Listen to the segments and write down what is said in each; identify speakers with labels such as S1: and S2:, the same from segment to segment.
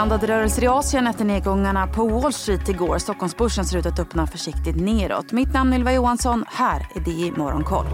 S1: Blandade rörelser i Asien efter nedgångarna på Wall Street igår. Stockholmsbörsen ser ut att öppna försiktigt neråt. Mitt namn är Ylva Johansson. Här är DI Morgonkoll.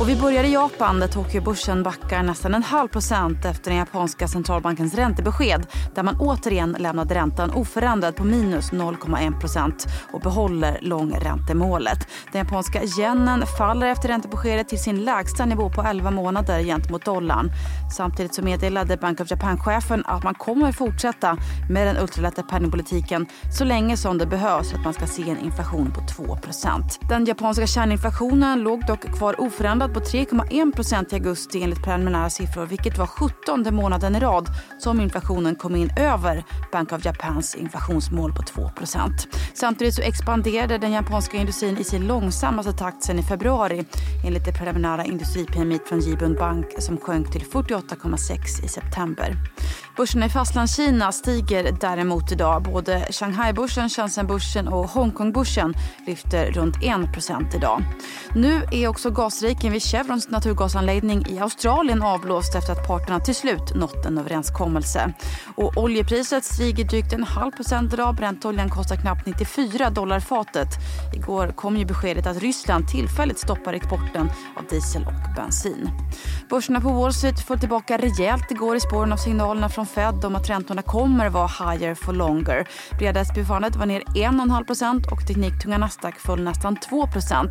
S1: Och vi börjar i Japan där Tokyobörsen backar nästan en halv procent efter den japanska centralbankens räntebesked där man återigen lämnade räntan oförändrad på minus 0,1 procent och behåller långräntemålet. Den japanska yenen faller efter räntebeskedet till sin lägsta nivå på 11 månader gentemot dollarn. Samtidigt så meddelade Bank of Japan-chefen att man kommer fortsätta med den ultralätta penningpolitiken så länge som det behövs för att man ska se en inflation på 2% Den japanska kärninflationen låg dock kvar oförändrad på 3,1 procent i augusti enligt preliminära siffror vilket var 17 månaden i rad som inflationen kom in över Bank of Japans inflationsmål på 2 procent. Samtidigt så expanderade den japanska industrin i sin långsammaste takt sen i februari enligt det preliminära industri från Jibun Bank som sjönk till 48,6 i september. Börserna i Fastlandskina stiger däremot idag. Både Shanghai-börsen, Shenzhen-börsen och Hongkong-börsen lyfter runt 1% idag. Nu är också gasstrejken vid Chevrons naturgasanläggning i Australien avblåst efter att parterna till slut nått en överenskommelse. Och oljepriset stiger drygt en halv procent idag. Bräntoljan kostar knappt 94 dollar fatet. Igår kom ju beskedet att Ryssland tillfälligt stoppar exporten av diesel och bensin. Börserna på Wall Street föll tillbaka rejält igår i spåren av signalerna från Fed om att räntorna kommer vara higher for longer. Breda sp var ner 1,5% och tekniktunga Nasdaq föll nästan 2%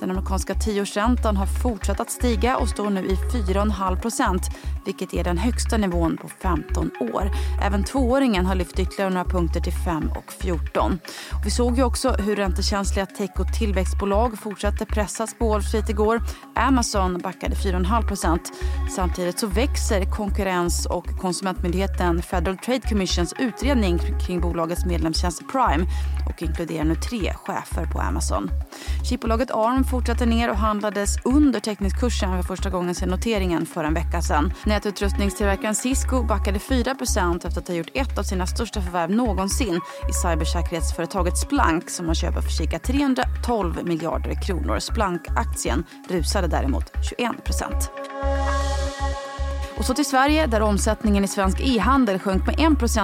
S1: Den amerikanska tioårsräntan har fortsatt att stiga och står nu i 4,5% vilket är den högsta nivån på 15 år. Även tvååringen har lyft ytterligare några punkter till 5 och 14. Och vi såg ju också hur räntekänsliga tech och tillväxtbolag fortsatte pressas på Wall Street igår. Amazon backade 4,5% Samtidigt så växer konkurrens och konsumentmiljö myndigheten Federal Trade Commissions utredning kring bolagets medlemstjänst Prime och inkluderar nu tre chefer på Amazon. Chipbolaget ARM fortsatte ner och handlades under teckningskursen för första gången sedan noteringen för en vecka sedan. Nätutrustningstillverkaren Cisco backade 4% efter att ha gjort ett av sina största förvärv någonsin i cybersäkerhetsföretaget Splunk som man köper för cirka 312 miljarder kronor. Splunk-aktien rusade däremot 21 och så till Sverige där omsättningen i svensk e-handel sjönk med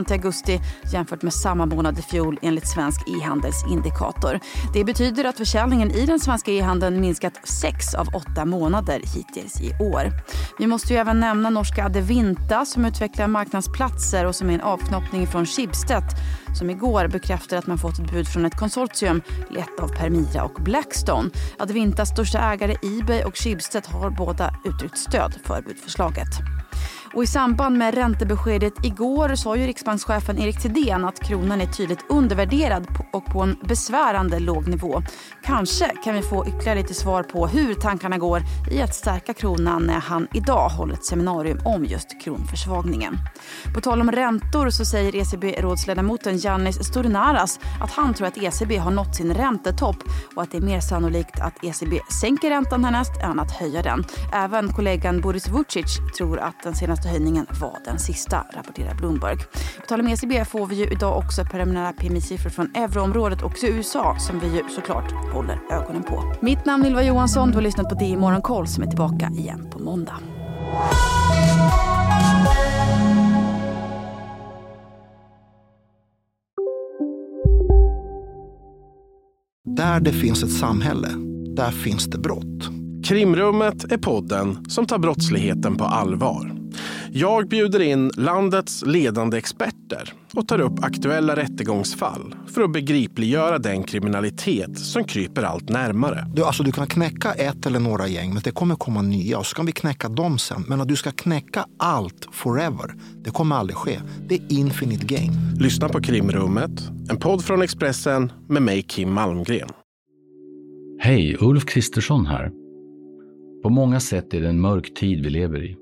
S1: 1 i augusti jämfört med samma månad i fjol enligt Svensk e-handelsindikator. Det betyder att försäljningen i den svenska e-handeln minskat sex av åtta månader hittills i år. Vi måste ju även nämna norska Adevinta som utvecklar marknadsplatser och som är en avknoppning från Schibsted som igår bekräftade att man fått ett bud från ett konsortium lett av Permira och Blackstone. Adevintas största ägare Ebay och Schibsted har båda uttryckt stöd för budförslaget. Och I samband med räntebeskedet igår sa ju riksbankschefen Erik Thedéen att kronan är tydligt undervärderad och på en besvärande låg nivå. Kanske kan vi få ytterligare lite svar på hur tankarna går i att stärka kronan när han idag håller ett seminarium om just kronförsvagningen. På tal om räntor så säger ECB-rådsledamoten Giannis Stornaras att han tror att ECB har nått sin räntetopp och att det är mer sannolikt att ECB sänker räntan härnäst än att höja den. Även kollegan Boris Vucic tror att den senaste höjningen var den sista, rapporterar Bloomberg. På tal om ECB får vi ju idag också preliminära PMI-siffror från euroområdet och USA som vi ju såklart håller ögonen på. Mitt namn är Ylva Johansson. Du har lyssnat på DI Morgonkoll som är tillbaka igen på måndag.
S2: Där det finns ett samhälle, där finns det brott.
S3: Krimrummet är podden som tar brottsligheten på allvar. Jag bjuder in landets ledande experter och tar upp aktuella rättegångsfall för att begripliggöra den kriminalitet som kryper allt närmare.
S2: Du, alltså, du kan knäcka ett eller några gäng, men det kommer komma nya och så kan vi knäcka dem sen. Men att du ska knäcka allt forever, det kommer aldrig ske. Det är infinite gain.
S3: Lyssna på Krimrummet, en podd från Expressen med mig Kim Malmgren.
S4: Hej, Ulf Kristersson här. På många sätt är det en mörk tid vi lever i.